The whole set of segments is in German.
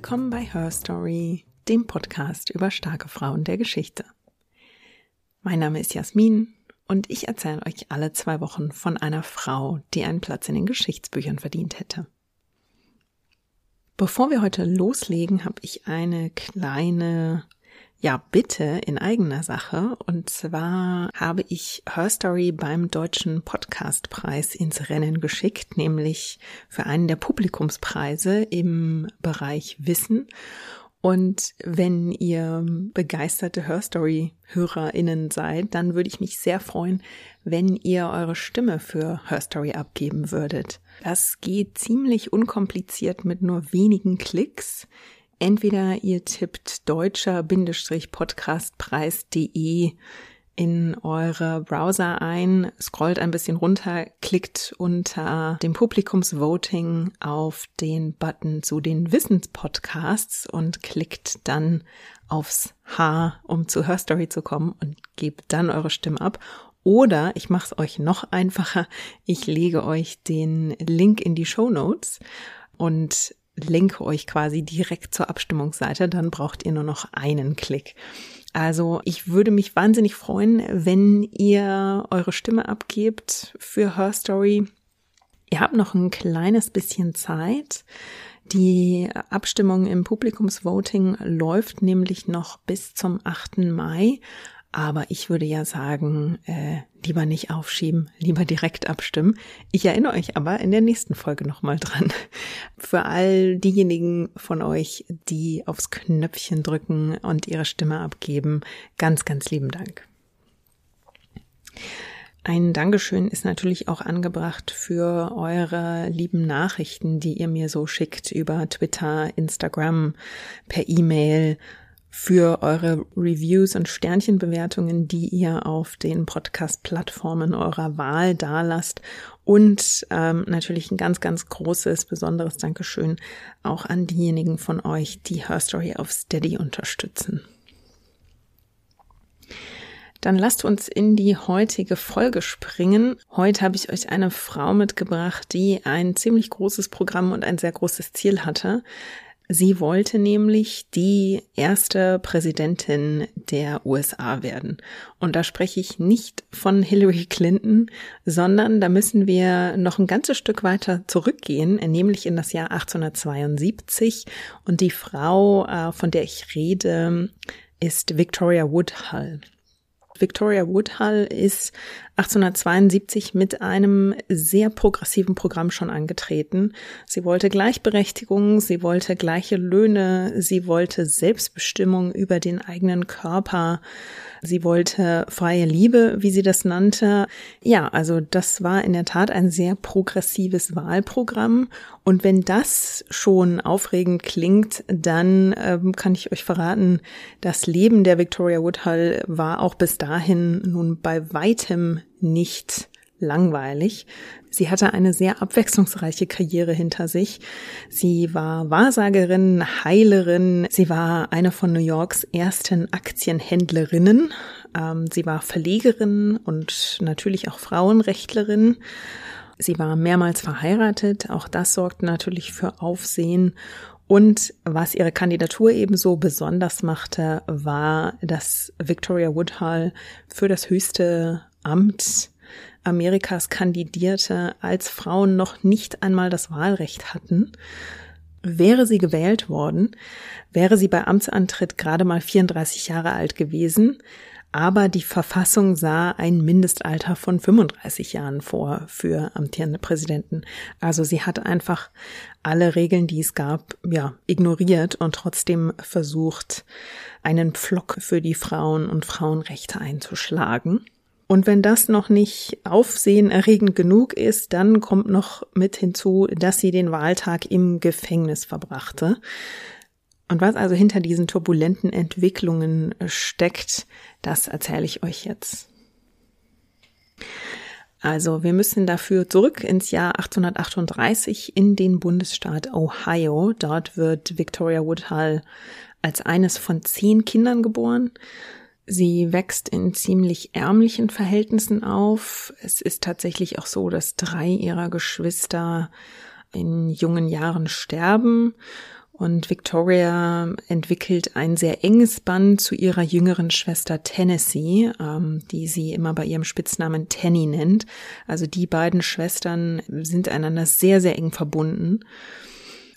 Willkommen bei Her Story, dem Podcast über starke Frauen der Geschichte. Mein Name ist Jasmin und ich erzähle euch alle zwei Wochen von einer Frau, die einen Platz in den Geschichtsbüchern verdient hätte. Bevor wir heute loslegen, habe ich eine kleine ja, bitte in eigener Sache. Und zwar habe ich Her Story beim Deutschen Podcastpreis ins Rennen geschickt, nämlich für einen der Publikumspreise im Bereich Wissen. Und wenn ihr begeisterte Herstory-HörerInnen seid, dann würde ich mich sehr freuen, wenn ihr eure Stimme für Herstory abgeben würdet. Das geht ziemlich unkompliziert mit nur wenigen Klicks. Entweder ihr tippt deutscher-podcastpreis.de in eure Browser ein, scrollt ein bisschen runter, klickt unter dem Publikumsvoting auf den Button zu den Wissenspodcasts und klickt dann aufs H, um zu Hörstory zu kommen und gebt dann eure Stimme ab. Oder ich mache es euch noch einfacher, ich lege euch den Link in die Show Notes und lenke euch quasi direkt zur Abstimmungsseite, dann braucht ihr nur noch einen Klick. Also ich würde mich wahnsinnig freuen, wenn ihr eure Stimme abgebt für Her Story. Ihr habt noch ein kleines bisschen Zeit. Die Abstimmung im Publikumsvoting läuft nämlich noch bis zum 8. Mai. Aber ich würde ja sagen, äh, lieber nicht aufschieben, lieber direkt abstimmen. Ich erinnere euch aber in der nächsten Folge nochmal dran. Für all diejenigen von euch, die aufs Knöpfchen drücken und ihre Stimme abgeben, ganz, ganz lieben Dank. Ein Dankeschön ist natürlich auch angebracht für eure lieben Nachrichten, die ihr mir so schickt über Twitter, Instagram, per E-Mail für eure Reviews und Sternchenbewertungen, die ihr auf den Podcast-Plattformen eurer Wahl dalasst. Und ähm, natürlich ein ganz, ganz großes, besonderes Dankeschön auch an diejenigen von euch, die Her Story auf Steady unterstützen. Dann lasst uns in die heutige Folge springen. Heute habe ich euch eine Frau mitgebracht, die ein ziemlich großes Programm und ein sehr großes Ziel hatte. Sie wollte nämlich die erste Präsidentin der USA werden. Und da spreche ich nicht von Hillary Clinton, sondern da müssen wir noch ein ganzes Stück weiter zurückgehen, nämlich in das Jahr 1872. Und die Frau, äh, von der ich rede, ist Victoria Woodhull. Victoria Woodhull ist 1872 mit einem sehr progressiven Programm schon angetreten. Sie wollte Gleichberechtigung, sie wollte gleiche Löhne, sie wollte Selbstbestimmung über den eigenen Körper, sie wollte freie Liebe, wie sie das nannte. Ja, also das war in der Tat ein sehr progressives Wahlprogramm. Und wenn das schon aufregend klingt, dann ähm, kann ich euch verraten, das Leben der Victoria Woodhull war auch bis dahin nun bei weitem nicht langweilig. Sie hatte eine sehr abwechslungsreiche Karriere hinter sich. Sie war Wahrsagerin, Heilerin, sie war eine von New Yorks ersten Aktienhändlerinnen, ähm, sie war Verlegerin und natürlich auch Frauenrechtlerin. Sie war mehrmals verheiratet, auch das sorgt natürlich für Aufsehen. Und was ihre Kandidatur ebenso besonders machte, war, dass Victoria Woodhull für das höchste Amt Amerikas kandidierte, als Frauen noch nicht einmal das Wahlrecht hatten. Wäre sie gewählt worden, wäre sie bei Amtsantritt gerade mal 34 Jahre alt gewesen, aber die Verfassung sah ein Mindestalter von 35 Jahren vor für amtierende Präsidenten. Also sie hat einfach alle Regeln, die es gab, ja, ignoriert und trotzdem versucht, einen Pflock für die Frauen und Frauenrechte einzuschlagen. Und wenn das noch nicht aufsehenerregend genug ist, dann kommt noch mit hinzu, dass sie den Wahltag im Gefängnis verbrachte. Und was also hinter diesen turbulenten Entwicklungen steckt, das erzähle ich euch jetzt. Also wir müssen dafür zurück ins Jahr 1838 in den Bundesstaat Ohio. Dort wird Victoria Woodhull als eines von zehn Kindern geboren. Sie wächst in ziemlich ärmlichen Verhältnissen auf. Es ist tatsächlich auch so, dass drei ihrer Geschwister in jungen Jahren sterben und Victoria entwickelt ein sehr enges Band zu ihrer jüngeren Schwester Tennessee, ähm, die sie immer bei ihrem Spitznamen Tenny nennt. Also die beiden Schwestern sind einander sehr, sehr eng verbunden.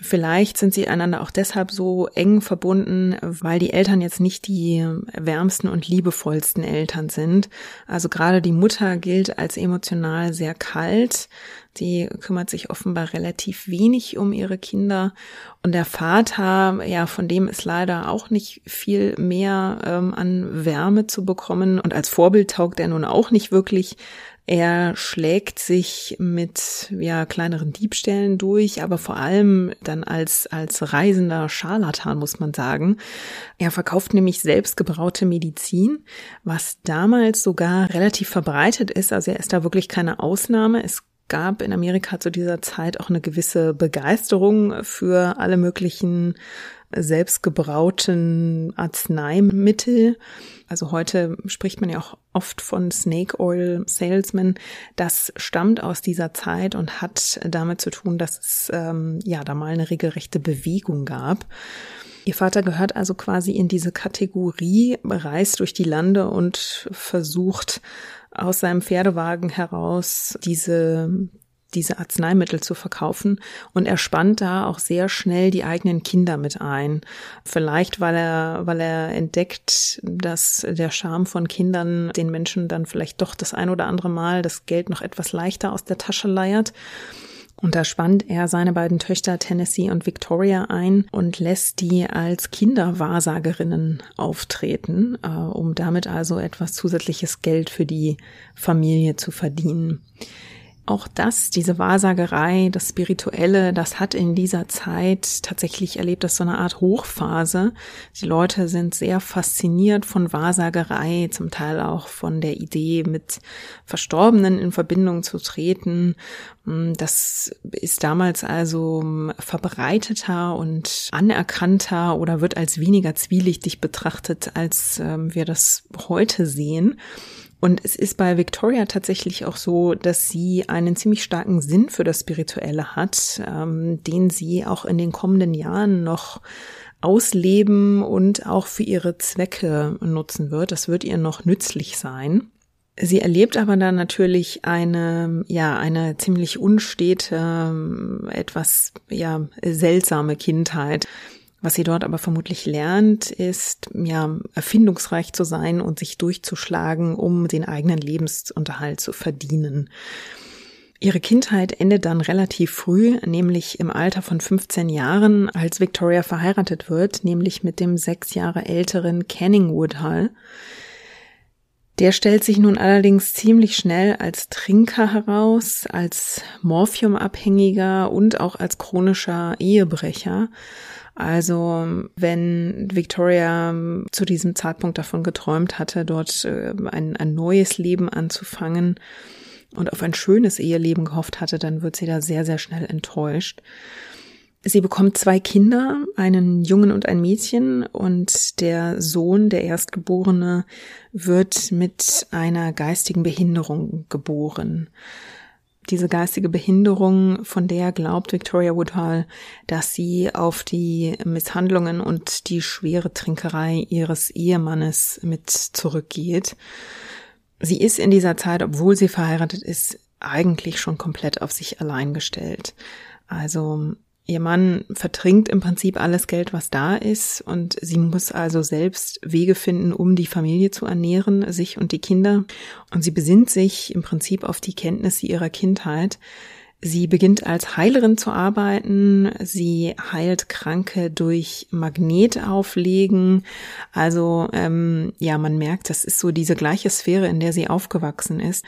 Vielleicht sind sie einander auch deshalb so eng verbunden, weil die Eltern jetzt nicht die wärmsten und liebevollsten Eltern sind. Also gerade die Mutter gilt als emotional sehr kalt. Die kümmert sich offenbar relativ wenig um ihre Kinder. Und der Vater, ja, von dem ist leider auch nicht viel mehr ähm, an Wärme zu bekommen. Und als Vorbild taugt er nun auch nicht wirklich. Er schlägt sich mit ja kleineren Diebstählen durch, aber vor allem dann als als reisender Scharlatan muss man sagen. Er verkauft nämlich selbst gebraute Medizin, was damals sogar relativ verbreitet ist. Also er ist da wirklich keine Ausnahme. Es gab in Amerika zu dieser Zeit auch eine gewisse Begeisterung für alle möglichen selbstgebrauten Arzneimittel. Also heute spricht man ja auch oft von Snake Oil Salesman. Das stammt aus dieser Zeit und hat damit zu tun, dass es ähm, ja da mal eine regelrechte Bewegung gab. Ihr Vater gehört also quasi in diese Kategorie, reist durch die Lande und versucht aus seinem Pferdewagen heraus diese diese Arzneimittel zu verkaufen und er spannt da auch sehr schnell die eigenen Kinder mit ein. Vielleicht, weil er, weil er entdeckt, dass der Charme von Kindern den Menschen dann vielleicht doch das ein oder andere Mal das Geld noch etwas leichter aus der Tasche leiert. Und da spannt er seine beiden Töchter Tennessee und Victoria ein und lässt die als Kinderwahrsagerinnen auftreten, äh, um damit also etwas zusätzliches Geld für die Familie zu verdienen auch das, diese Wahrsagerei, das Spirituelle, das hat in dieser Zeit tatsächlich erlebt, das so eine Art Hochphase. Die Leute sind sehr fasziniert von Wahrsagerei, zum Teil auch von der Idee, mit Verstorbenen in Verbindung zu treten. Das ist damals also verbreiteter und anerkannter oder wird als weniger zwielichtig betrachtet, als ähm, wir das heute sehen. Und es ist bei Victoria tatsächlich auch so, dass sie einen ziemlich starken Sinn für das Spirituelle hat, ähm, den sie auch in den kommenden Jahren noch ausleben und auch für ihre Zwecke nutzen wird. Das wird ihr noch nützlich sein. Sie erlebt aber dann natürlich eine, ja, eine ziemlich unstete, etwas, ja, seltsame Kindheit. Was sie dort aber vermutlich lernt, ist, ja, erfindungsreich zu sein und sich durchzuschlagen, um den eigenen Lebensunterhalt zu verdienen. Ihre Kindheit endet dann relativ früh, nämlich im Alter von 15 Jahren, als Victoria verheiratet wird, nämlich mit dem sechs Jahre älteren Canning Woodhull. Der stellt sich nun allerdings ziemlich schnell als Trinker heraus, als Morphiumabhängiger und auch als chronischer Ehebrecher also wenn Victoria zu diesem Zeitpunkt davon geträumt hatte, dort äh, ein, ein neues Leben anzufangen und auf ein schönes Eheleben gehofft hatte, dann wird sie da sehr, sehr schnell enttäuscht. Sie bekommt zwei Kinder, einen Jungen und ein Mädchen, und der Sohn, der Erstgeborene, wird mit einer geistigen Behinderung geboren diese geistige Behinderung, von der glaubt Victoria Woodhull, dass sie auf die Misshandlungen und die schwere Trinkerei ihres Ehemannes mit zurückgeht. Sie ist in dieser Zeit, obwohl sie verheiratet ist, eigentlich schon komplett auf sich allein gestellt. Also Ihr Mann vertrinkt im Prinzip alles Geld, was da ist, und sie muss also selbst Wege finden, um die Familie zu ernähren, sich und die Kinder. Und sie besinnt sich im Prinzip auf die Kenntnisse ihrer Kindheit. Sie beginnt als Heilerin zu arbeiten. Sie heilt Kranke durch Magnetauflegen. Also ähm, ja, man merkt, das ist so diese gleiche Sphäre, in der sie aufgewachsen ist.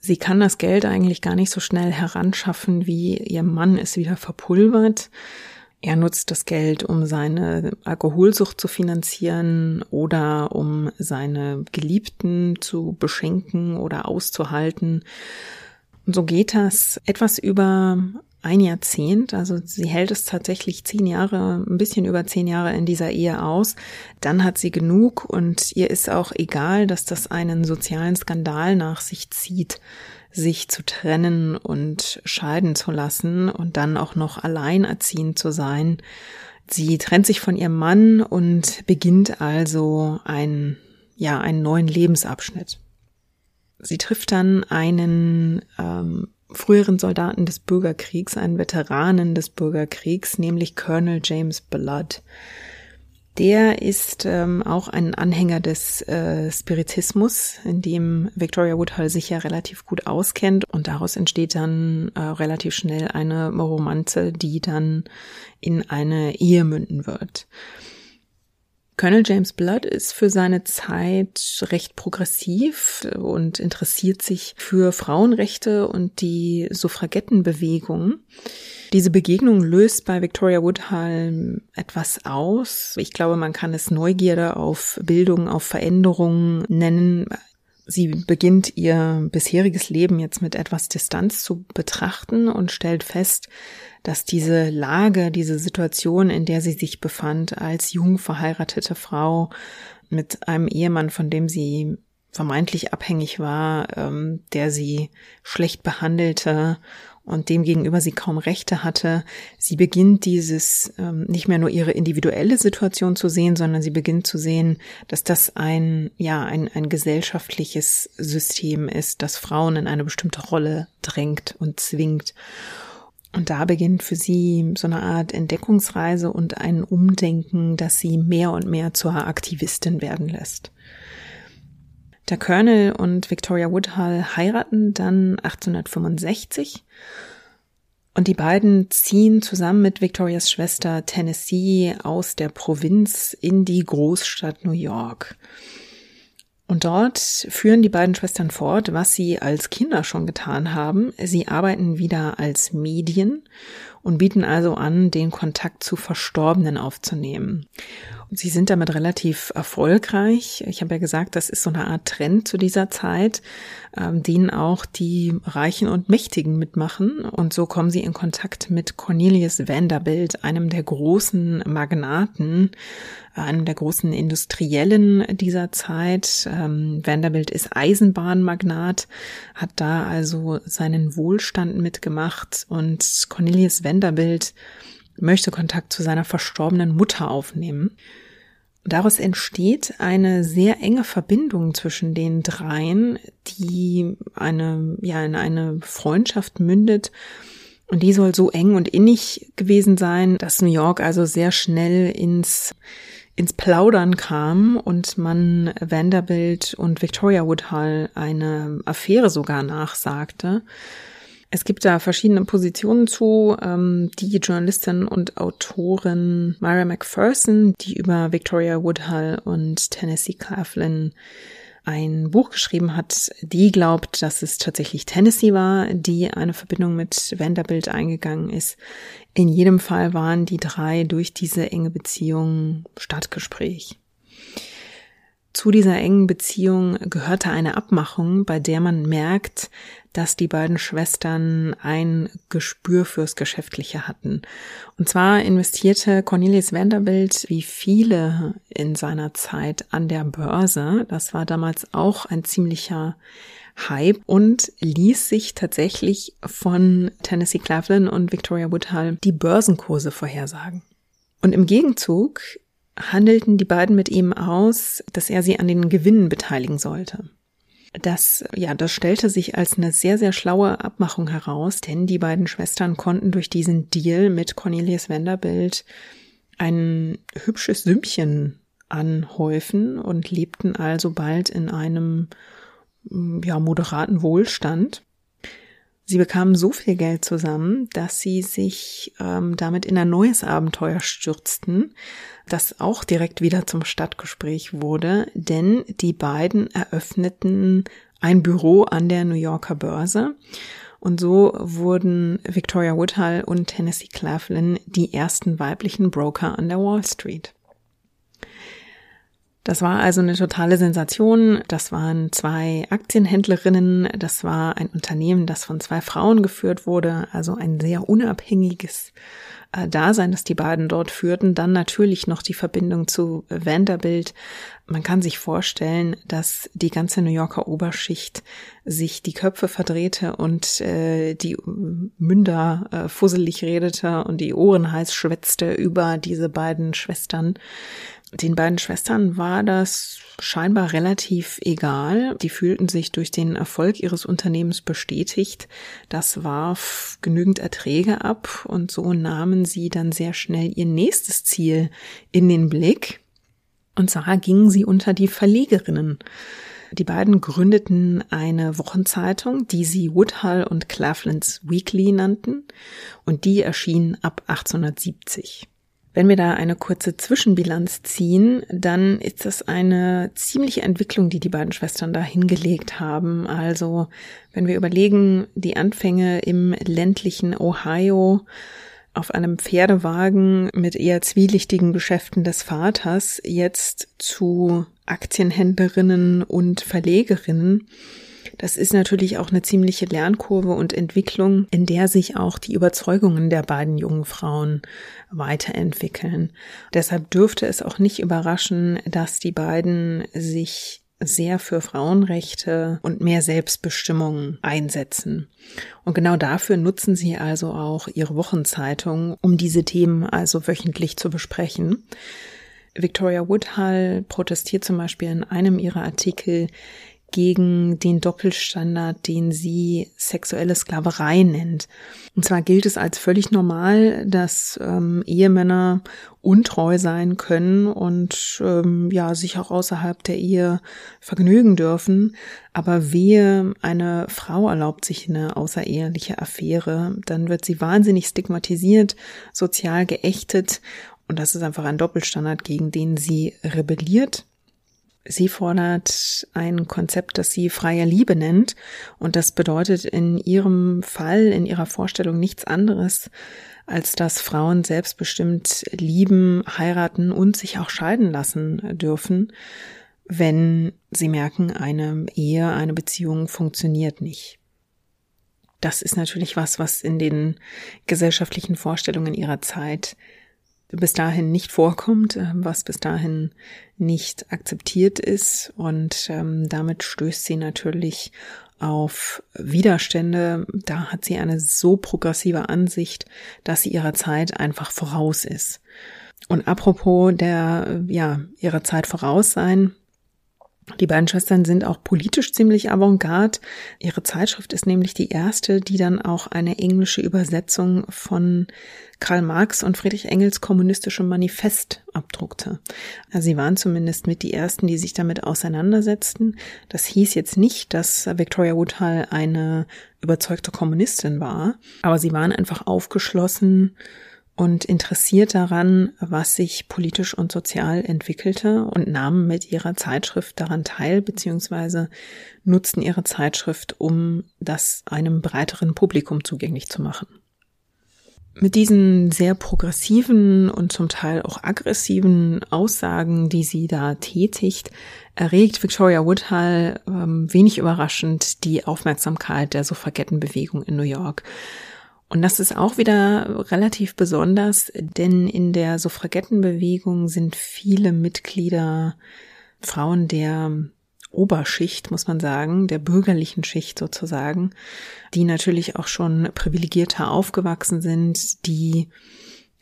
Sie kann das Geld eigentlich gar nicht so schnell heranschaffen, wie ihr Mann es wieder verpulvert. Er nutzt das Geld, um seine Alkoholsucht zu finanzieren oder um seine Geliebten zu beschenken oder auszuhalten. Und so geht das etwas über ein Jahrzehnt, also sie hält es tatsächlich zehn Jahre, ein bisschen über zehn Jahre in dieser Ehe aus. Dann hat sie genug und ihr ist auch egal, dass das einen sozialen Skandal nach sich zieht. sich zu trennen und scheiden zu lassen und dann auch noch alleinerziehend zu sein. Sie trennt sich von ihrem Mann und beginnt also ein, ja, einen neuen Lebensabschnitt. Sie trifft dann einen ähm, früheren Soldaten des Bürgerkriegs, einen Veteranen des Bürgerkriegs, nämlich Colonel James Blood. Der ist ähm, auch ein Anhänger des äh, Spiritismus, in dem Victoria Woodhull sich ja relativ gut auskennt und daraus entsteht dann äh, relativ schnell eine Romanze, die dann in eine Ehe münden wird. Colonel James Blood ist für seine Zeit recht progressiv und interessiert sich für Frauenrechte und die Suffragettenbewegung. Diese Begegnung löst bei Victoria Woodhull etwas aus. Ich glaube, man kann es Neugierde auf Bildung, auf Veränderungen nennen. Sie beginnt ihr bisheriges Leben jetzt mit etwas Distanz zu betrachten und stellt fest, dass diese Lage, diese Situation, in der sie sich befand, als jung verheiratete Frau mit einem Ehemann, von dem sie vermeintlich abhängig war, ähm, der sie schlecht behandelte und dem gegenüber sie kaum Rechte hatte. Sie beginnt dieses ähm, nicht mehr nur ihre individuelle Situation zu sehen, sondern sie beginnt zu sehen, dass das ein ja ein ein gesellschaftliches System ist, das Frauen in eine bestimmte Rolle drängt und zwingt. Und da beginnt für sie so eine Art Entdeckungsreise und ein Umdenken, das sie mehr und mehr zur Aktivistin werden lässt. Der Colonel und Victoria Woodhull heiraten dann 1865 und die beiden ziehen zusammen mit Victorias Schwester Tennessee aus der Provinz in die Großstadt New York. Und dort führen die beiden Schwestern fort, was sie als Kinder schon getan haben. Sie arbeiten wieder als Medien und bieten also an, den Kontakt zu Verstorbenen aufzunehmen. Sie sind damit relativ erfolgreich. Ich habe ja gesagt, das ist so eine Art Trend zu dieser Zeit, ähm, den auch die Reichen und Mächtigen mitmachen. Und so kommen sie in Kontakt mit Cornelius Vanderbilt, einem der großen Magnaten, einem der großen Industriellen dieser Zeit. Ähm, Vanderbilt ist Eisenbahnmagnat, hat da also seinen Wohlstand mitgemacht und Cornelius Vanderbilt möchte Kontakt zu seiner verstorbenen Mutter aufnehmen. Daraus entsteht eine sehr enge Verbindung zwischen den dreien, die eine, ja, in eine Freundschaft mündet. Und die soll so eng und innig gewesen sein, dass New York also sehr schnell ins ins Plaudern kam und man Vanderbilt und Victoria Woodhull eine Affäre sogar nachsagte. Es gibt da verschiedene Positionen zu. Ähm, die Journalistin und Autorin Myra McPherson, die über Victoria Woodhull und Tennessee Claflin ein Buch geschrieben hat, die glaubt, dass es tatsächlich Tennessee war, die eine Verbindung mit Vanderbilt eingegangen ist. In jedem Fall waren die drei durch diese enge Beziehung Stadtgespräch. Zu dieser engen Beziehung gehörte eine Abmachung, bei der man merkt, dass die beiden Schwestern ein Gespür fürs Geschäftliche hatten. Und zwar investierte Cornelius Vanderbilt wie viele in seiner Zeit an der Börse. Das war damals auch ein ziemlicher Hype und ließ sich tatsächlich von Tennessee Claflin und Victoria Woodhull die Börsenkurse vorhersagen. Und im Gegenzug handelten die beiden mit ihm aus, dass er sie an den Gewinnen beteiligen sollte. Das, ja, das stellte sich als eine sehr, sehr schlaue Abmachung heraus, denn die beiden Schwestern konnten durch diesen Deal mit Cornelius Vanderbilt ein hübsches Sümmchen anhäufen und lebten also bald in einem, ja, moderaten Wohlstand. Sie bekamen so viel Geld zusammen, dass sie sich ähm, damit in ein neues Abenteuer stürzten, das auch direkt wieder zum Stadtgespräch wurde, denn die beiden eröffneten ein Büro an der New Yorker Börse. Und so wurden Victoria Woodhull und Tennessee Claflin die ersten weiblichen Broker an der Wall Street. Das war also eine totale Sensation. Das waren zwei Aktienhändlerinnen. Das war ein Unternehmen, das von zwei Frauen geführt wurde. Also ein sehr unabhängiges äh, Dasein, das die beiden dort führten. Dann natürlich noch die Verbindung zu Vanderbilt. Man kann sich vorstellen, dass die ganze New Yorker Oberschicht sich die Köpfe verdrehte und äh, die Münder äh, fusselig redete und die Ohren heiß schwätzte über diese beiden Schwestern. Den beiden Schwestern war das scheinbar relativ egal. Die fühlten sich durch den Erfolg ihres Unternehmens bestätigt. Das warf genügend Erträge ab und so nahmen sie dann sehr schnell ihr nächstes Ziel in den Blick. Und zwar gingen sie unter die Verlegerinnen. Die beiden gründeten eine Wochenzeitung, die sie Woodhull und Claflin's Weekly nannten, und die erschien ab 1870. Wenn wir da eine kurze Zwischenbilanz ziehen, dann ist das eine ziemliche Entwicklung, die die beiden Schwestern da hingelegt haben. Also, wenn wir überlegen, die Anfänge im ländlichen Ohio auf einem Pferdewagen mit eher zwielichtigen Geschäften des Vaters jetzt zu Aktienhändlerinnen und Verlegerinnen, das ist natürlich auch eine ziemliche Lernkurve und Entwicklung, in der sich auch die Überzeugungen der beiden jungen Frauen weiterentwickeln. Deshalb dürfte es auch nicht überraschen, dass die beiden sich sehr für Frauenrechte und mehr Selbstbestimmung einsetzen. Und genau dafür nutzen sie also auch ihre Wochenzeitung, um diese Themen also wöchentlich zu besprechen. Victoria Woodhull protestiert zum Beispiel in einem ihrer Artikel gegen den Doppelstandard, den sie sexuelle Sklaverei nennt. Und zwar gilt es als völlig normal, dass ähm, Ehemänner untreu sein können und ähm, ja sich auch außerhalb der Ehe vergnügen dürfen. Aber wehe, eine Frau erlaubt sich eine außereheliche Affäre, dann wird sie wahnsinnig stigmatisiert, sozial geächtet und das ist einfach ein Doppelstandard, gegen den sie rebelliert. Sie fordert ein Konzept, das sie freie Liebe nennt. Und das bedeutet in ihrem Fall, in ihrer Vorstellung nichts anderes, als dass Frauen selbstbestimmt lieben, heiraten und sich auch scheiden lassen dürfen, wenn sie merken, eine Ehe, eine Beziehung funktioniert nicht. Das ist natürlich was, was in den gesellschaftlichen Vorstellungen ihrer Zeit bis dahin nicht vorkommt, äh, was bis dahin nicht akzeptiert ist. Und ähm, damit stößt sie natürlich auf Widerstände. Da hat sie eine so progressive Ansicht, dass sie ihrer Zeit einfach voraus ist. Und apropos der, ja, ihrer Zeit voraus sein, die beiden Schwestern sind auch politisch ziemlich avantgarde. Ihre Zeitschrift ist nämlich die erste, die dann auch eine englische Übersetzung von Karl Marx und Friedrich Engels kommunistischem Manifest abdruckte. Also sie waren zumindest mit die ersten, die sich damit auseinandersetzten. Das hieß jetzt nicht, dass Victoria Woodhull eine überzeugte Kommunistin war, aber sie waren einfach aufgeschlossen und interessiert daran, was sich politisch und sozial entwickelte und nahmen mit ihrer Zeitschrift daran teil, beziehungsweise nutzten ihre Zeitschrift, um das einem breiteren Publikum zugänglich zu machen. Mit diesen sehr progressiven und zum Teil auch aggressiven Aussagen, die sie da tätigt, erregt Victoria Woodhull ähm, wenig überraschend die Aufmerksamkeit der Suffragettenbewegung in New York. Und das ist auch wieder relativ besonders, denn in der Suffragettenbewegung sind viele Mitglieder Frauen der Oberschicht, muss man sagen, der bürgerlichen Schicht sozusagen, die natürlich auch schon privilegierter aufgewachsen sind, die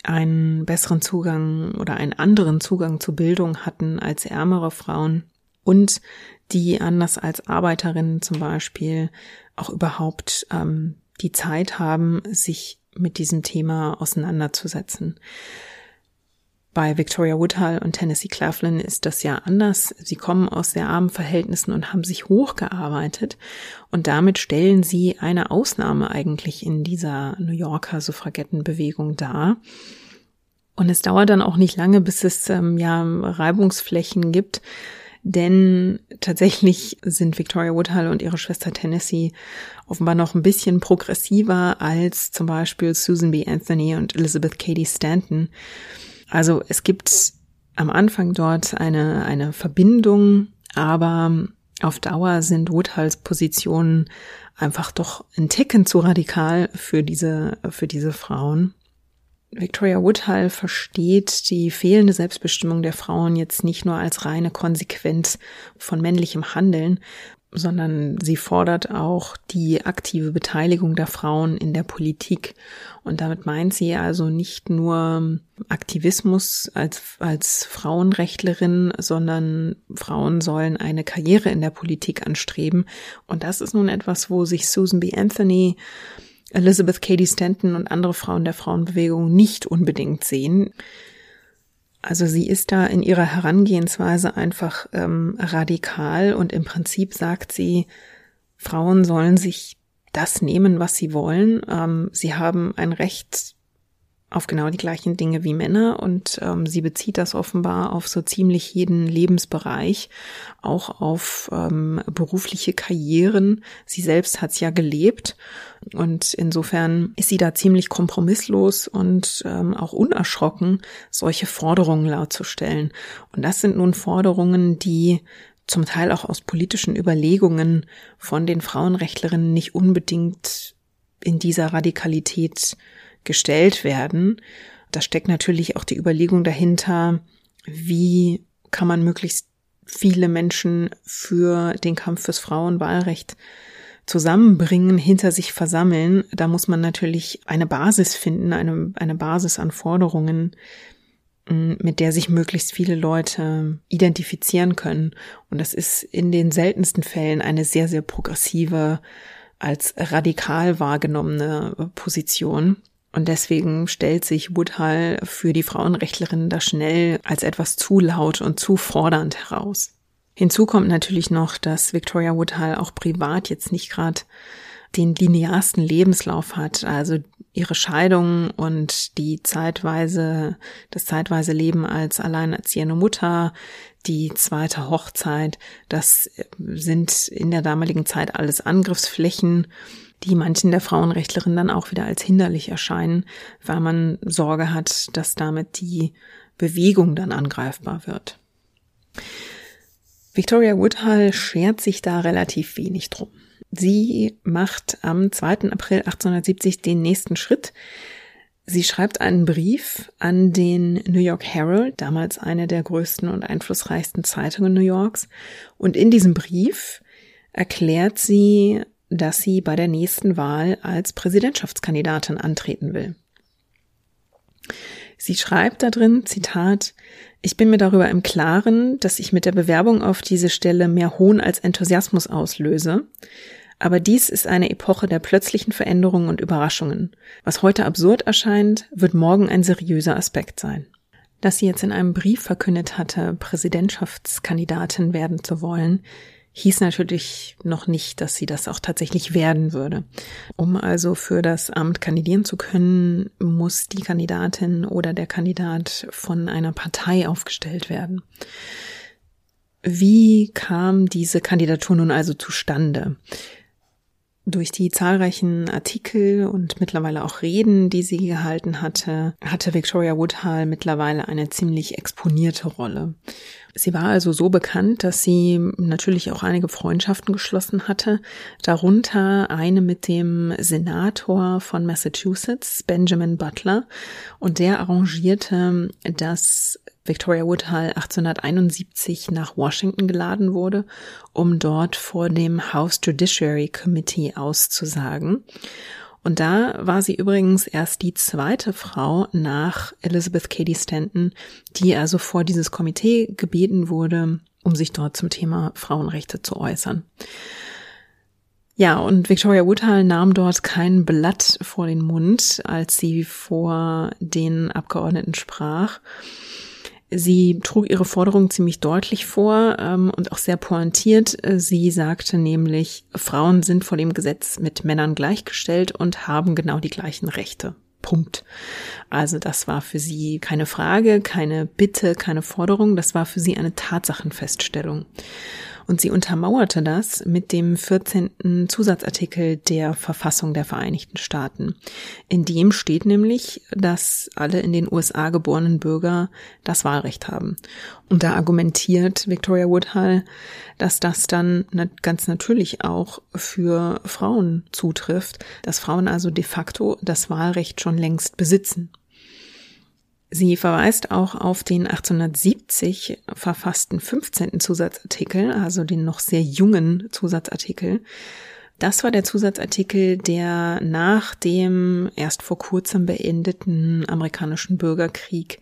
einen besseren Zugang oder einen anderen Zugang zu Bildung hatten als ärmere Frauen und die anders als Arbeiterinnen zum Beispiel auch überhaupt ähm, die Zeit haben, sich mit diesem Thema auseinanderzusetzen. Bei Victoria Woodhull und Tennessee Claflin ist das ja anders. Sie kommen aus sehr armen Verhältnissen und haben sich hochgearbeitet und damit stellen sie eine Ausnahme eigentlich in dieser New Yorker Suffragettenbewegung dar. Und es dauert dann auch nicht lange, bis es ähm, ja Reibungsflächen gibt, denn tatsächlich sind Victoria Woodhull und ihre Schwester Tennessee offenbar noch ein bisschen progressiver als zum Beispiel Susan B. Anthony und Elizabeth Cady Stanton. Also es gibt am Anfang dort eine, eine Verbindung, aber auf Dauer sind Woodhulls Positionen einfach doch ein Ticken zu radikal für diese, für diese Frauen. Victoria Woodhull versteht die fehlende Selbstbestimmung der Frauen jetzt nicht nur als reine Konsequenz von männlichem Handeln, sondern sie fordert auch die aktive Beteiligung der Frauen in der Politik. Und damit meint sie also nicht nur Aktivismus als, als Frauenrechtlerin, sondern Frauen sollen eine Karriere in der Politik anstreben. Und das ist nun etwas, wo sich Susan B. Anthony, Elizabeth Cady Stanton und andere Frauen der Frauenbewegung nicht unbedingt sehen. Also sie ist da in ihrer Herangehensweise einfach ähm, radikal und im Prinzip sagt sie, Frauen sollen sich das nehmen, was sie wollen. Ähm, sie haben ein Recht auf genau die gleichen Dinge wie Männer und ähm, sie bezieht das offenbar auf so ziemlich jeden Lebensbereich, auch auf ähm, berufliche Karrieren. Sie selbst hat es ja gelebt und insofern ist sie da ziemlich kompromisslos und ähm, auch unerschrocken, solche Forderungen lautzustellen. Und das sind nun Forderungen, die zum Teil auch aus politischen Überlegungen von den Frauenrechtlerinnen nicht unbedingt in dieser Radikalität gestellt werden. Da steckt natürlich auch die Überlegung dahinter, wie kann man möglichst viele Menschen für den Kampf fürs Frauenwahlrecht zusammenbringen, hinter sich versammeln. Da muss man natürlich eine Basis finden, eine, eine Basis an Forderungen, mit der sich möglichst viele Leute identifizieren können. Und das ist in den seltensten Fällen eine sehr, sehr progressive, als radikal wahrgenommene Position. Und deswegen stellt sich Woodhull für die Frauenrechtlerinnen da schnell als etwas zu laut und zu fordernd heraus. Hinzu kommt natürlich noch, dass Victoria Woodhull auch privat jetzt nicht gerade den linearsten Lebenslauf hat. Also ihre Scheidung und die zeitweise, das zeitweise Leben als alleinerziehende Mutter, die zweite Hochzeit, das sind in der damaligen Zeit alles Angriffsflächen die manchen der Frauenrechtlerinnen dann auch wieder als hinderlich erscheinen, weil man Sorge hat, dass damit die Bewegung dann angreifbar wird. Victoria Woodhull schert sich da relativ wenig drum. Sie macht am 2. April 1870 den nächsten Schritt. Sie schreibt einen Brief an den New York Herald, damals eine der größten und einflussreichsten Zeitungen New Yorks. Und in diesem Brief erklärt sie dass sie bei der nächsten Wahl als Präsidentschaftskandidatin antreten will. Sie schreibt da drin, Zitat, ich bin mir darüber im Klaren, dass ich mit der Bewerbung auf diese Stelle mehr Hohn als Enthusiasmus auslöse. Aber dies ist eine Epoche der plötzlichen Veränderungen und Überraschungen. Was heute absurd erscheint, wird morgen ein seriöser Aspekt sein. Dass sie jetzt in einem Brief verkündet hatte, Präsidentschaftskandidatin werden zu wollen, hieß natürlich noch nicht, dass sie das auch tatsächlich werden würde. Um also für das Amt kandidieren zu können, muss die Kandidatin oder der Kandidat von einer Partei aufgestellt werden. Wie kam diese Kandidatur nun also zustande? Durch die zahlreichen Artikel und mittlerweile auch Reden, die sie gehalten hatte, hatte Victoria Woodhull mittlerweile eine ziemlich exponierte Rolle. Sie war also so bekannt, dass sie natürlich auch einige Freundschaften geschlossen hatte, darunter eine mit dem Senator von Massachusetts, Benjamin Butler, und der arrangierte, dass Victoria Woodhull 1871 nach Washington geladen wurde, um dort vor dem House Judiciary Committee auszusagen. Und da war sie übrigens erst die zweite Frau nach Elizabeth Cady Stanton, die also vor dieses Komitee gebeten wurde, um sich dort zum Thema Frauenrechte zu äußern. Ja, und Victoria Woodhull nahm dort kein Blatt vor den Mund, als sie vor den Abgeordneten sprach. Sie trug ihre Forderung ziemlich deutlich vor ähm, und auch sehr pointiert. Sie sagte nämlich, Frauen sind vor dem Gesetz mit Männern gleichgestellt und haben genau die gleichen Rechte. Punkt. Also das war für sie keine Frage, keine Bitte, keine Forderung, das war für sie eine Tatsachenfeststellung. Und sie untermauerte das mit dem 14. Zusatzartikel der Verfassung der Vereinigten Staaten. In dem steht nämlich, dass alle in den USA geborenen Bürger das Wahlrecht haben. Und da argumentiert Victoria Woodhull, dass das dann ganz natürlich auch für Frauen zutrifft, dass Frauen also de facto das Wahlrecht schon längst besitzen. Sie verweist auch auf den 1870 verfassten 15. Zusatzartikel, also den noch sehr jungen Zusatzartikel. Das war der Zusatzartikel, der nach dem erst vor kurzem beendeten amerikanischen Bürgerkrieg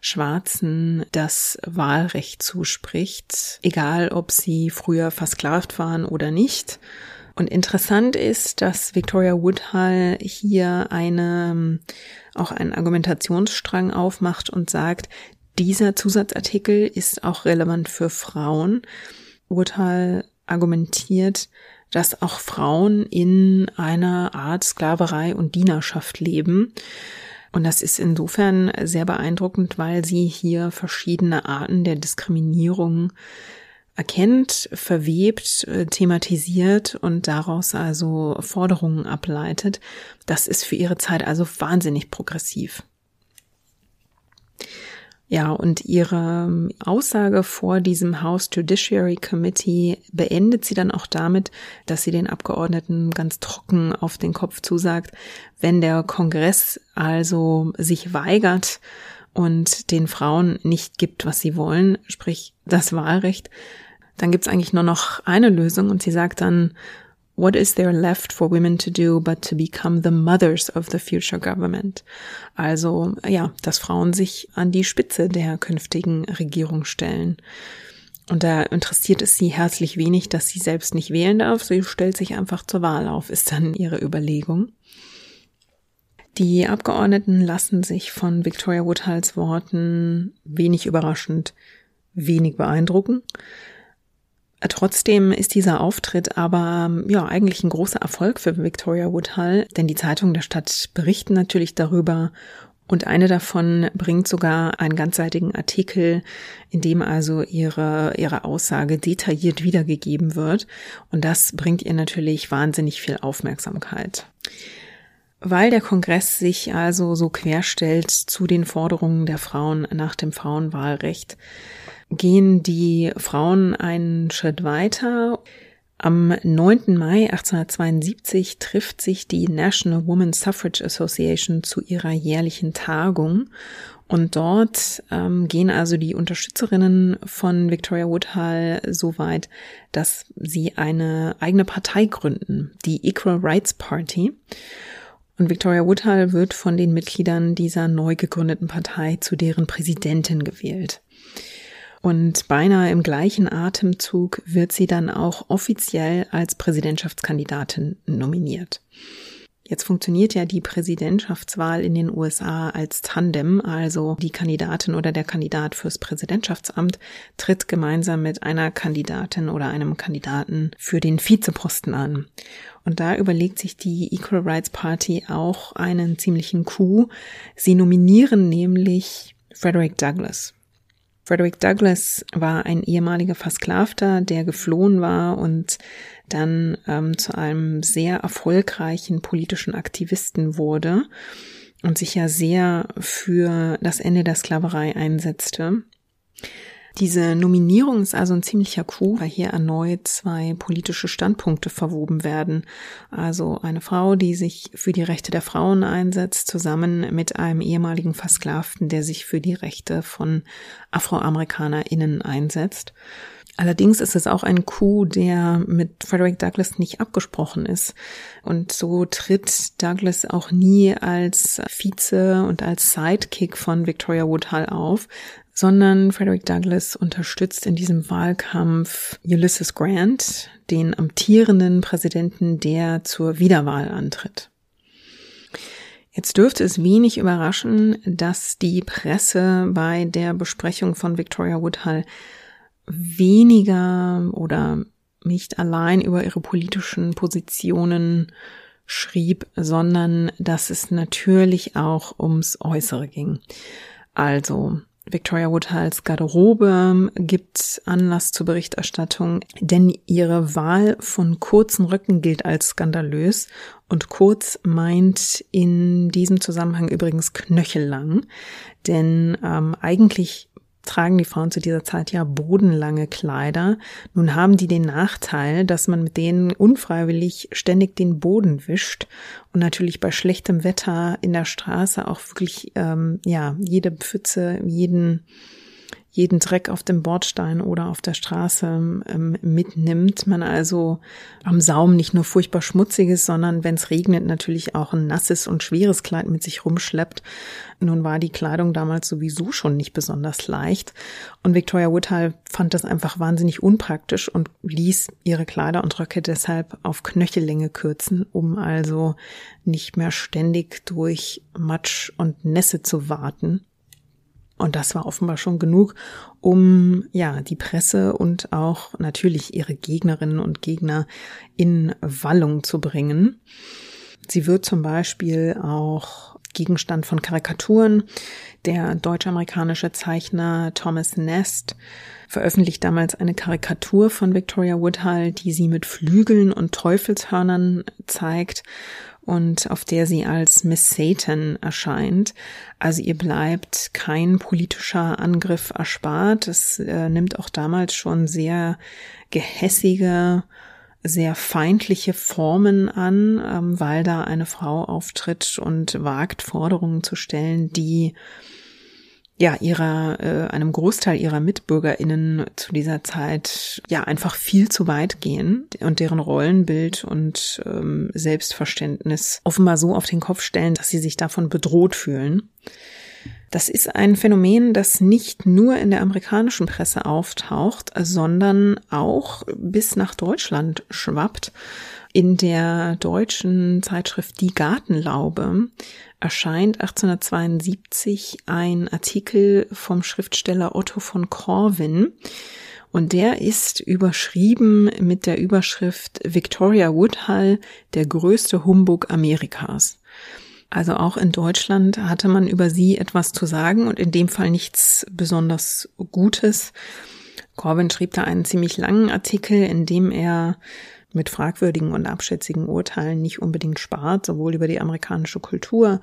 Schwarzen das Wahlrecht zuspricht, egal ob sie früher versklavt waren oder nicht. Und interessant ist, dass Victoria Woodhull hier eine, auch einen Argumentationsstrang aufmacht und sagt, dieser Zusatzartikel ist auch relevant für Frauen. Woodhull argumentiert, dass auch Frauen in einer Art Sklaverei und Dienerschaft leben. Und das ist insofern sehr beeindruckend, weil sie hier verschiedene Arten der Diskriminierung erkennt, verwebt, äh, thematisiert und daraus also Forderungen ableitet. Das ist für ihre Zeit also wahnsinnig progressiv. Ja, und ihre ähm, Aussage vor diesem House Judiciary Committee beendet sie dann auch damit, dass sie den Abgeordneten ganz trocken auf den Kopf zusagt, wenn der Kongress also sich weigert und den Frauen nicht gibt, was sie wollen, sprich das Wahlrecht, dann gibt's eigentlich nur noch eine Lösung und sie sagt dann, What is there left for women to do but to become the mothers of the future government? Also, ja, dass Frauen sich an die Spitze der künftigen Regierung stellen. Und da interessiert es sie herzlich wenig, dass sie selbst nicht wählen darf. Sie stellt sich einfach zur Wahl auf, ist dann ihre Überlegung. Die Abgeordneten lassen sich von Victoria Woodhulls Worten wenig überraschend wenig beeindrucken. Trotzdem ist dieser Auftritt aber ja eigentlich ein großer Erfolg für Victoria Woodhull, denn die Zeitungen der Stadt berichten natürlich darüber und eine davon bringt sogar einen ganzseitigen Artikel, in dem also ihre, ihre Aussage detailliert wiedergegeben wird. Und das bringt ihr natürlich wahnsinnig viel Aufmerksamkeit. Weil der Kongress sich also so querstellt zu den Forderungen der Frauen nach dem Frauenwahlrecht, gehen die Frauen einen Schritt weiter. Am 9. Mai 1872 trifft sich die National Women Suffrage Association zu ihrer jährlichen Tagung und dort ähm, gehen also die Unterstützerinnen von Victoria Woodhull so weit, dass sie eine eigene Partei gründen, die Equal Rights Party. Und Victoria Woodhull wird von den Mitgliedern dieser neu gegründeten Partei zu deren Präsidentin gewählt. Und beinahe im gleichen Atemzug wird sie dann auch offiziell als Präsidentschaftskandidatin nominiert. Jetzt funktioniert ja die Präsidentschaftswahl in den USA als Tandem, also die Kandidatin oder der Kandidat fürs Präsidentschaftsamt tritt gemeinsam mit einer Kandidatin oder einem Kandidaten für den Vizeposten an. Und da überlegt sich die Equal Rights Party auch einen ziemlichen Coup. Sie nominieren nämlich Frederick Douglass. Frederick Douglass war ein ehemaliger Versklavter, der geflohen war und dann ähm, zu einem sehr erfolgreichen politischen Aktivisten wurde und sich ja sehr für das Ende der Sklaverei einsetzte. Diese Nominierung ist also ein ziemlicher Coup, weil hier erneut zwei politische Standpunkte verwoben werden. Also eine Frau, die sich für die Rechte der Frauen einsetzt, zusammen mit einem ehemaligen Versklavten, der sich für die Rechte von AfroamerikanerInnen einsetzt. Allerdings ist es auch ein Coup, der mit Frederick Douglass nicht abgesprochen ist. Und so tritt Douglass auch nie als Vize und als Sidekick von Victoria Woodhull auf, sondern Frederick Douglass unterstützt in diesem Wahlkampf Ulysses Grant, den amtierenden Präsidenten, der zur Wiederwahl antritt. Jetzt dürfte es wenig überraschen, dass die Presse bei der Besprechung von Victoria Woodhull weniger oder nicht allein über ihre politischen Positionen schrieb, sondern dass es natürlich auch ums Äußere ging. Also Victoria Woodhulls Garderobe gibt Anlass zur Berichterstattung, denn ihre Wahl von kurzen Röcken gilt als skandalös und kurz meint in diesem Zusammenhang übrigens knöchellang, denn ähm, eigentlich tragen die Frauen zu dieser Zeit ja bodenlange Kleider. Nun haben die den Nachteil, dass man mit denen unfreiwillig ständig den Boden wischt und natürlich bei schlechtem Wetter in der Straße auch wirklich ähm, ja jede Pfütze, jeden jeden Dreck auf dem Bordstein oder auf der Straße ähm, mitnimmt. Man also am Saum nicht nur furchtbar schmutziges, sondern wenn es regnet, natürlich auch ein nasses und schweres Kleid mit sich rumschleppt. Nun war die Kleidung damals sowieso schon nicht besonders leicht. Und Victoria Woodhull fand das einfach wahnsinnig unpraktisch und ließ ihre Kleider und Röcke deshalb auf Knöchellänge kürzen, um also nicht mehr ständig durch Matsch und Nässe zu warten. Und das war offenbar schon genug, um ja die Presse und auch natürlich ihre Gegnerinnen und Gegner in Wallung zu bringen. Sie wird zum Beispiel auch Gegenstand von Karikaturen. Der deutsch-amerikanische Zeichner Thomas Nest veröffentlicht damals eine Karikatur von Victoria Woodhull, die sie mit Flügeln und Teufelshörnern zeigt und auf der sie als Miss Satan erscheint. Also ihr bleibt kein politischer Angriff erspart. Es äh, nimmt auch damals schon sehr gehässige, sehr feindliche Formen an, ähm, weil da eine Frau auftritt und wagt, Forderungen zu stellen, die ja ihrer äh, einem Großteil ihrer Mitbürgerinnen zu dieser Zeit ja einfach viel zu weit gehen und deren Rollenbild und ähm, Selbstverständnis offenbar so auf den Kopf stellen, dass sie sich davon bedroht fühlen. Das ist ein Phänomen, das nicht nur in der amerikanischen Presse auftaucht, sondern auch bis nach Deutschland schwappt. In der deutschen Zeitschrift Die Gartenlaube erscheint 1872 ein Artikel vom Schriftsteller Otto von Corwin. Und der ist überschrieben mit der Überschrift Victoria Woodhull, der größte Humbug Amerikas. Also auch in Deutschland hatte man über sie etwas zu sagen und in dem Fall nichts besonders Gutes. Corbyn schrieb da einen ziemlich langen Artikel, in dem er mit fragwürdigen und abschätzigen Urteilen nicht unbedingt spart, sowohl über die amerikanische Kultur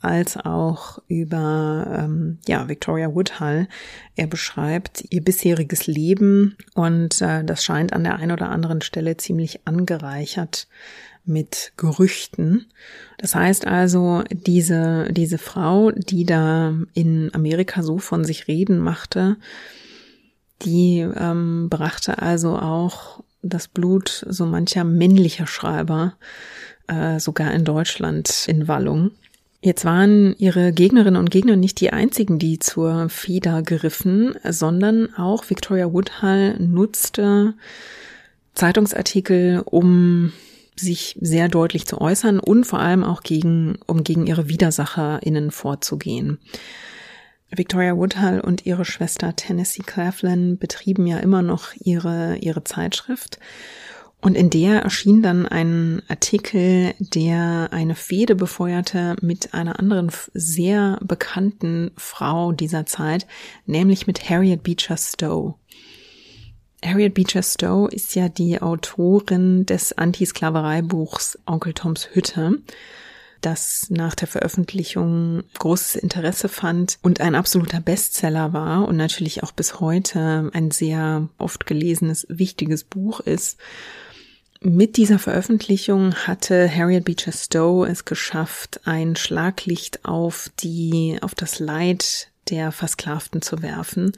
als auch über ähm, ja Victoria Woodhull. Er beschreibt ihr bisheriges Leben und äh, das scheint an der einen oder anderen Stelle ziemlich angereichert mit Gerüchten. Das heißt also, diese, diese Frau, die da in Amerika so von sich reden machte, die ähm, brachte also auch das Blut so mancher männlicher Schreiber, äh, sogar in Deutschland, in Wallung. Jetzt waren ihre Gegnerinnen und Gegner nicht die einzigen, die zur Feder griffen, sondern auch Victoria Woodhull nutzte Zeitungsartikel, um sich sehr deutlich zu äußern und vor allem auch gegen, um gegen ihre WidersacherInnen vorzugehen. Victoria Woodhull und ihre Schwester Tennessee Claflin betrieben ja immer noch ihre, ihre Zeitschrift. Und in der erschien dann ein Artikel, der eine Fehde befeuerte mit einer anderen sehr bekannten Frau dieser Zeit, nämlich mit Harriet Beecher Stowe. Harriet Beecher Stowe ist ja die Autorin des Antisklavereibuchs Onkel Toms Hütte das nach der Veröffentlichung großes Interesse fand und ein absoluter Bestseller war und natürlich auch bis heute ein sehr oft gelesenes, wichtiges Buch ist. Mit dieser Veröffentlichung hatte Harriet Beecher Stowe es geschafft, ein Schlaglicht auf die, auf das Leid der Versklavten zu werfen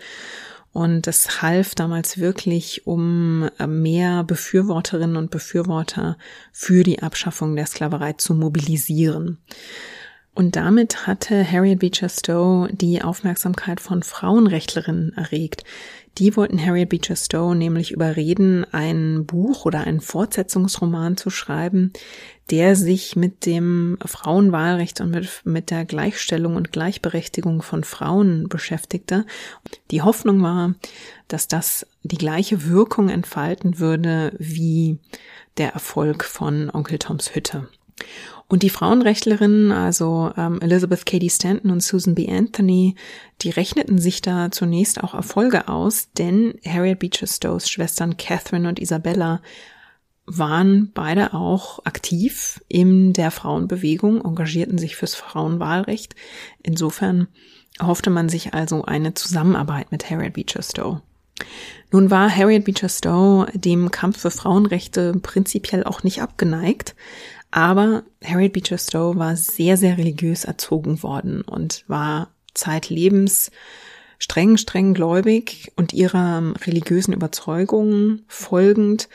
und es half damals wirklich, um äh, mehr Befürworterinnen und Befürworter für die Abschaffung der Sklaverei zu mobilisieren. Und damit hatte Harriet Beecher Stowe die Aufmerksamkeit von Frauenrechtlerinnen erregt, die wollten Harriet Beecher Stowe nämlich überreden, ein Buch oder einen Fortsetzungsroman zu schreiben, der sich mit dem Frauenwahlrecht und mit, mit der Gleichstellung und Gleichberechtigung von Frauen beschäftigte. Die Hoffnung war, dass das die gleiche Wirkung entfalten würde wie der Erfolg von Onkel Toms Hütte. Und die Frauenrechtlerinnen, also ähm, Elizabeth Cady Stanton und Susan B. Anthony, die rechneten sich da zunächst auch Erfolge aus, denn Harriet Beecher Stowes Schwestern Catherine und Isabella waren beide auch aktiv in der Frauenbewegung, engagierten sich fürs Frauenwahlrecht. Insofern hoffte man sich also eine Zusammenarbeit mit Harriet Beecher Stowe. Nun war Harriet Beecher Stowe dem Kampf für Frauenrechte prinzipiell auch nicht abgeneigt, aber Harriet Beecher Stowe war sehr, sehr religiös erzogen worden und war zeitlebens streng, streng gläubig und ihrer religiösen Überzeugungen folgend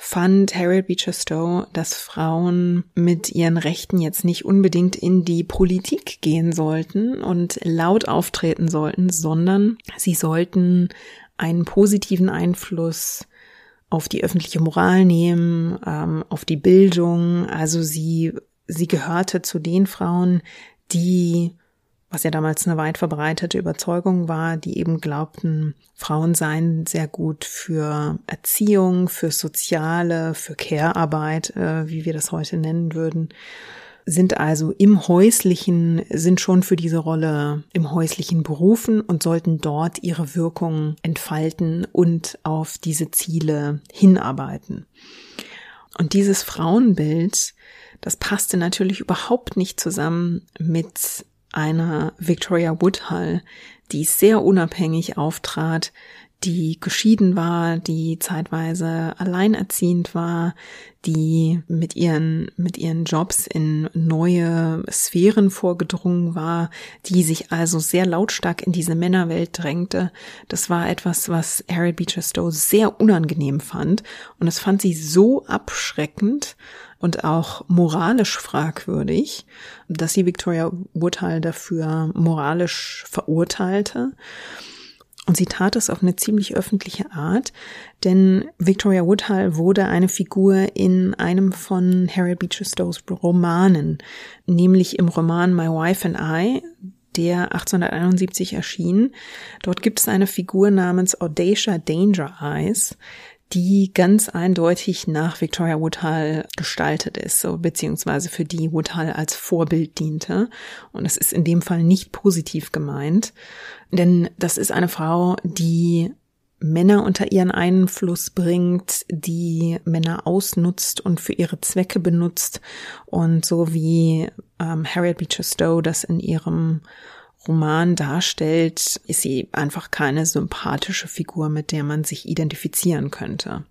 fand Harriet Beecher Stowe, dass Frauen mit ihren Rechten jetzt nicht unbedingt in die Politik gehen sollten und laut auftreten sollten, sondern sie sollten einen positiven Einfluss auf die öffentliche Moral nehmen, ähm, auf die Bildung. Also sie, sie gehörte zu den Frauen, die was ja damals eine weit verbreitete Überzeugung war, die eben glaubten, Frauen seien sehr gut für Erziehung, für Soziale, für Care-Arbeit, äh, wie wir das heute nennen würden, sind also im häuslichen, sind schon für diese Rolle im häuslichen berufen und sollten dort ihre Wirkung entfalten und auf diese Ziele hinarbeiten. Und dieses Frauenbild, das passte natürlich überhaupt nicht zusammen mit einer Victoria Woodhull, die sehr unabhängig auftrat, die geschieden war, die zeitweise alleinerziehend war, die mit ihren, mit ihren Jobs in neue Sphären vorgedrungen war, die sich also sehr lautstark in diese Männerwelt drängte. Das war etwas, was Harriet Beecher Stowe sehr unangenehm fand. Und es fand sie so abschreckend und auch moralisch fragwürdig, dass sie Victoria Woodhull dafür moralisch verurteilte. Und sie tat es auf eine ziemlich öffentliche Art, denn Victoria Woodhull wurde eine Figur in einem von Harriet Beecher Stowes Romanen, nämlich im Roman My Wife and I, der 1871 erschien. Dort gibt es eine Figur namens Audacia Danger Eyes, die ganz eindeutig nach Victoria Woodhull gestaltet ist, so, beziehungsweise für die Woodhull als Vorbild diente. Und es ist in dem Fall nicht positiv gemeint, denn das ist eine Frau, die Männer unter ihren Einfluss bringt, die Männer ausnutzt und für ihre Zwecke benutzt und so wie ähm, Harriet Beecher Stowe das in ihrem Roman darstellt, ist sie einfach keine sympathische Figur, mit der man sich identifizieren könnte.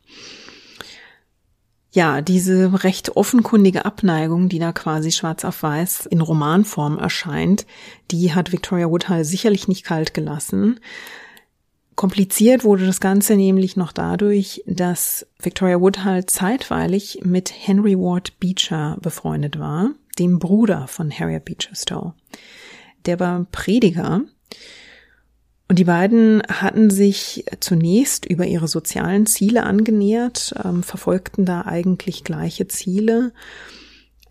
Ja, diese recht offenkundige Abneigung, die da quasi schwarz auf weiß in Romanform erscheint, die hat Victoria Woodhull sicherlich nicht kalt gelassen. Kompliziert wurde das Ganze nämlich noch dadurch, dass Victoria Woodhull zeitweilig mit Henry Ward Beecher befreundet war, dem Bruder von Harriet Beecher Stowe der war Prediger. Und die beiden hatten sich zunächst über ihre sozialen Ziele angenähert, ähm, verfolgten da eigentlich gleiche Ziele.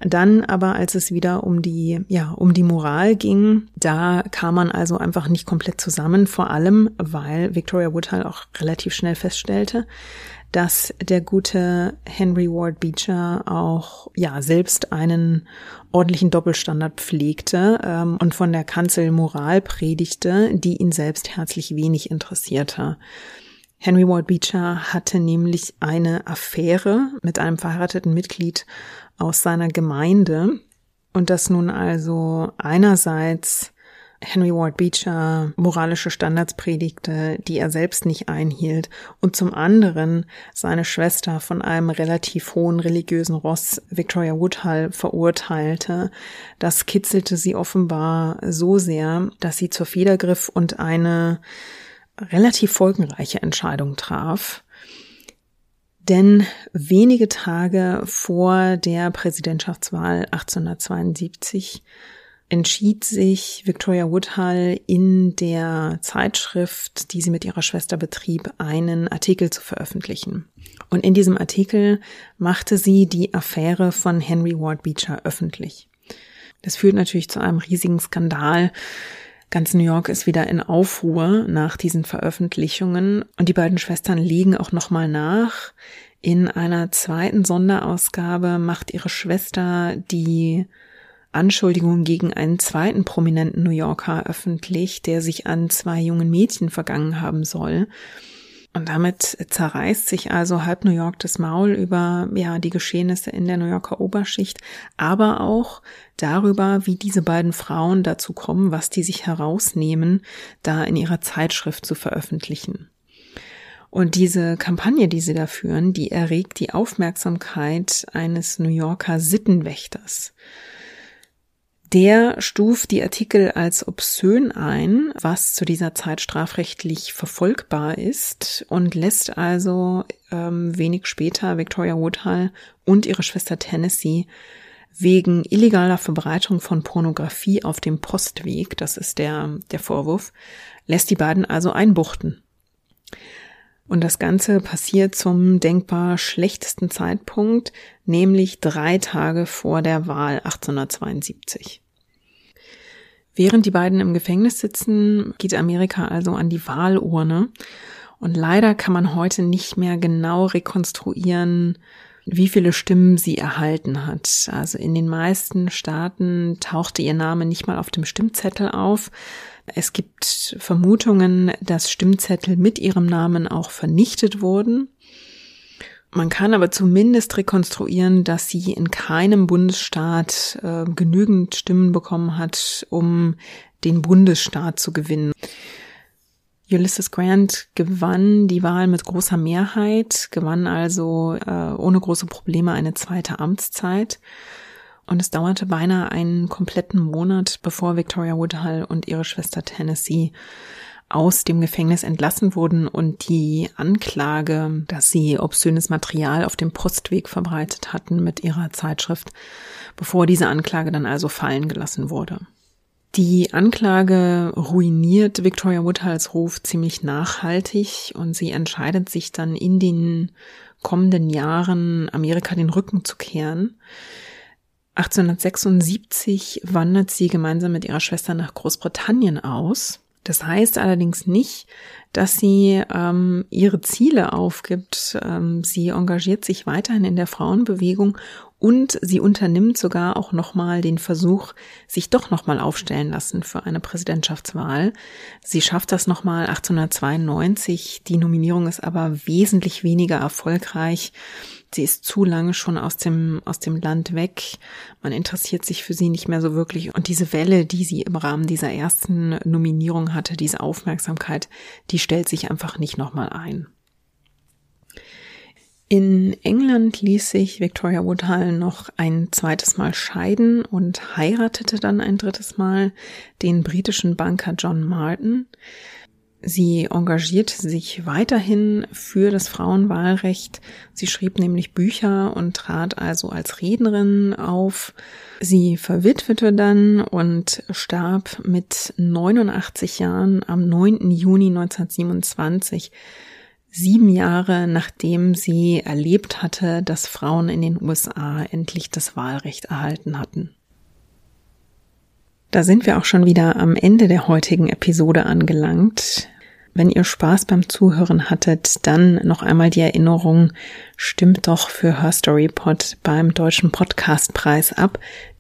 Dann aber, als es wieder um die, ja, um die Moral ging, da kam man also einfach nicht komplett zusammen, vor allem, weil Victoria Woodhull auch relativ schnell feststellte, dass der gute Henry Ward Beecher auch ja selbst einen ordentlichen Doppelstandard pflegte ähm, und von der Kanzel Moral predigte, die ihn selbst herzlich wenig interessierte. Henry Ward Beecher hatte nämlich eine Affäre mit einem verheirateten Mitglied aus seiner Gemeinde und das nun also einerseits Henry Ward Beecher moralische Standards predigte, die er selbst nicht einhielt, und zum anderen seine Schwester von einem relativ hohen religiösen Ross, Victoria Woodhull, verurteilte. Das kitzelte sie offenbar so sehr, dass sie zur Feder griff und eine relativ folgenreiche Entscheidung traf. Denn wenige Tage vor der Präsidentschaftswahl 1872 entschied sich Victoria Woodhull in der Zeitschrift, die sie mit ihrer Schwester betrieb, einen Artikel zu veröffentlichen. Und in diesem Artikel machte sie die Affäre von Henry Ward Beecher öffentlich. Das führt natürlich zu einem riesigen Skandal. Ganz New York ist wieder in Aufruhr nach diesen Veröffentlichungen und die beiden Schwestern legen auch nochmal nach, In einer zweiten Sonderausgabe macht ihre Schwester die Anschuldigungen gegen einen zweiten prominenten New Yorker öffentlich, der sich an zwei jungen Mädchen vergangen haben soll. Und damit zerreißt sich also halb New York das Maul über ja die Geschehnisse in der New Yorker Oberschicht, aber auch darüber, wie diese beiden Frauen dazu kommen, was die sich herausnehmen, da in ihrer Zeitschrift zu veröffentlichen. Und diese Kampagne, die sie da führen, die erregt die Aufmerksamkeit eines New Yorker Sittenwächters. Der stuft die Artikel als obszön ein, was zu dieser Zeit strafrechtlich verfolgbar ist und lässt also ähm, wenig später Victoria Woodhull und ihre Schwester Tennessee wegen illegaler Verbreitung von Pornografie auf dem Postweg, das ist der, der Vorwurf, lässt die beiden also einbuchten. Und das Ganze passiert zum denkbar schlechtesten Zeitpunkt, nämlich drei Tage vor der Wahl 1872. Während die beiden im Gefängnis sitzen, geht Amerika also an die Wahlurne. Und leider kann man heute nicht mehr genau rekonstruieren, wie viele Stimmen sie erhalten hat. Also in den meisten Staaten tauchte ihr Name nicht mal auf dem Stimmzettel auf. Es gibt Vermutungen, dass Stimmzettel mit ihrem Namen auch vernichtet wurden. Man kann aber zumindest rekonstruieren, dass sie in keinem Bundesstaat äh, genügend Stimmen bekommen hat, um den Bundesstaat zu gewinnen. Ulysses Grant gewann die Wahl mit großer Mehrheit, gewann also äh, ohne große Probleme eine zweite Amtszeit. Und es dauerte beinahe einen kompletten Monat, bevor Victoria Woodhull und ihre Schwester Tennessee aus dem Gefängnis entlassen wurden und die Anklage, dass sie obszönes Material auf dem Postweg verbreitet hatten mit ihrer Zeitschrift, bevor diese Anklage dann also fallen gelassen wurde. Die Anklage ruiniert Victoria Woodhulls Ruf ziemlich nachhaltig und sie entscheidet sich dann in den kommenden Jahren Amerika den Rücken zu kehren. 1876 wandert sie gemeinsam mit ihrer Schwester nach Großbritannien aus das heißt allerdings nicht, dass sie ähm, ihre Ziele aufgibt. Ähm, sie engagiert sich weiterhin in der Frauenbewegung und sie unternimmt sogar auch nochmal den Versuch, sich doch nochmal aufstellen lassen für eine Präsidentschaftswahl. Sie schafft das nochmal 1892. Die Nominierung ist aber wesentlich weniger erfolgreich. Sie ist zu lange schon aus dem, aus dem Land weg. Man interessiert sich für sie nicht mehr so wirklich. Und diese Welle, die sie im Rahmen dieser ersten Nominierung hatte, diese Aufmerksamkeit, die stellt sich einfach nicht nochmal ein. In England ließ sich Victoria Woodhull noch ein zweites Mal scheiden und heiratete dann ein drittes Mal den britischen Banker John Martin. Sie engagierte sich weiterhin für das Frauenwahlrecht. Sie schrieb nämlich Bücher und trat also als Rednerin auf. Sie verwitwete dann und starb mit 89 Jahren am 9. Juni 1927, sieben Jahre nachdem sie erlebt hatte, dass Frauen in den USA endlich das Wahlrecht erhalten hatten. Da sind wir auch schon wieder am Ende der heutigen Episode angelangt. Wenn ihr Spaß beim Zuhören hattet, dann noch einmal die Erinnerung, stimmt doch für Her Story Pod beim Deutschen Podcastpreis ab.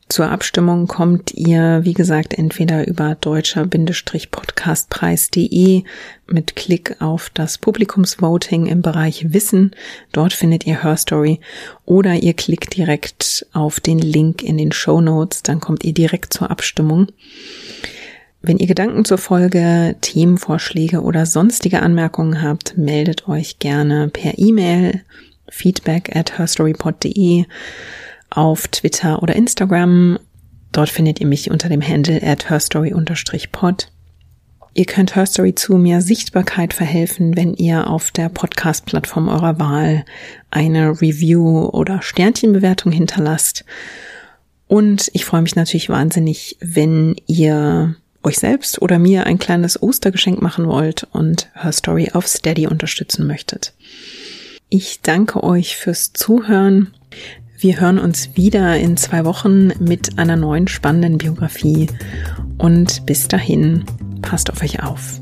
Zur Abstimmung kommt ihr, wie gesagt, entweder über deutscher-podcastpreis.de mit Klick auf das Publikumsvoting im Bereich Wissen. Dort findet ihr Her Story oder ihr klickt direkt auf den Link in den Show Notes, dann kommt ihr direkt zur Abstimmung. Wenn ihr Gedanken zur Folge, Themenvorschläge oder sonstige Anmerkungen habt, meldet euch gerne per E-Mail feedback at herstorypod.de auf Twitter oder Instagram. Dort findet ihr mich unter dem Handle at herstory-pod. Ihr könnt Herstory zu mehr Sichtbarkeit verhelfen, wenn ihr auf der Podcast-Plattform eurer Wahl eine Review oder Sternchenbewertung hinterlasst. Und ich freue mich natürlich wahnsinnig, wenn ihr euch selbst oder mir ein kleines Ostergeschenk machen wollt und Her Story auf Steady unterstützen möchtet. Ich danke euch fürs Zuhören. Wir hören uns wieder in zwei Wochen mit einer neuen spannenden Biografie. Und bis dahin, passt auf euch auf.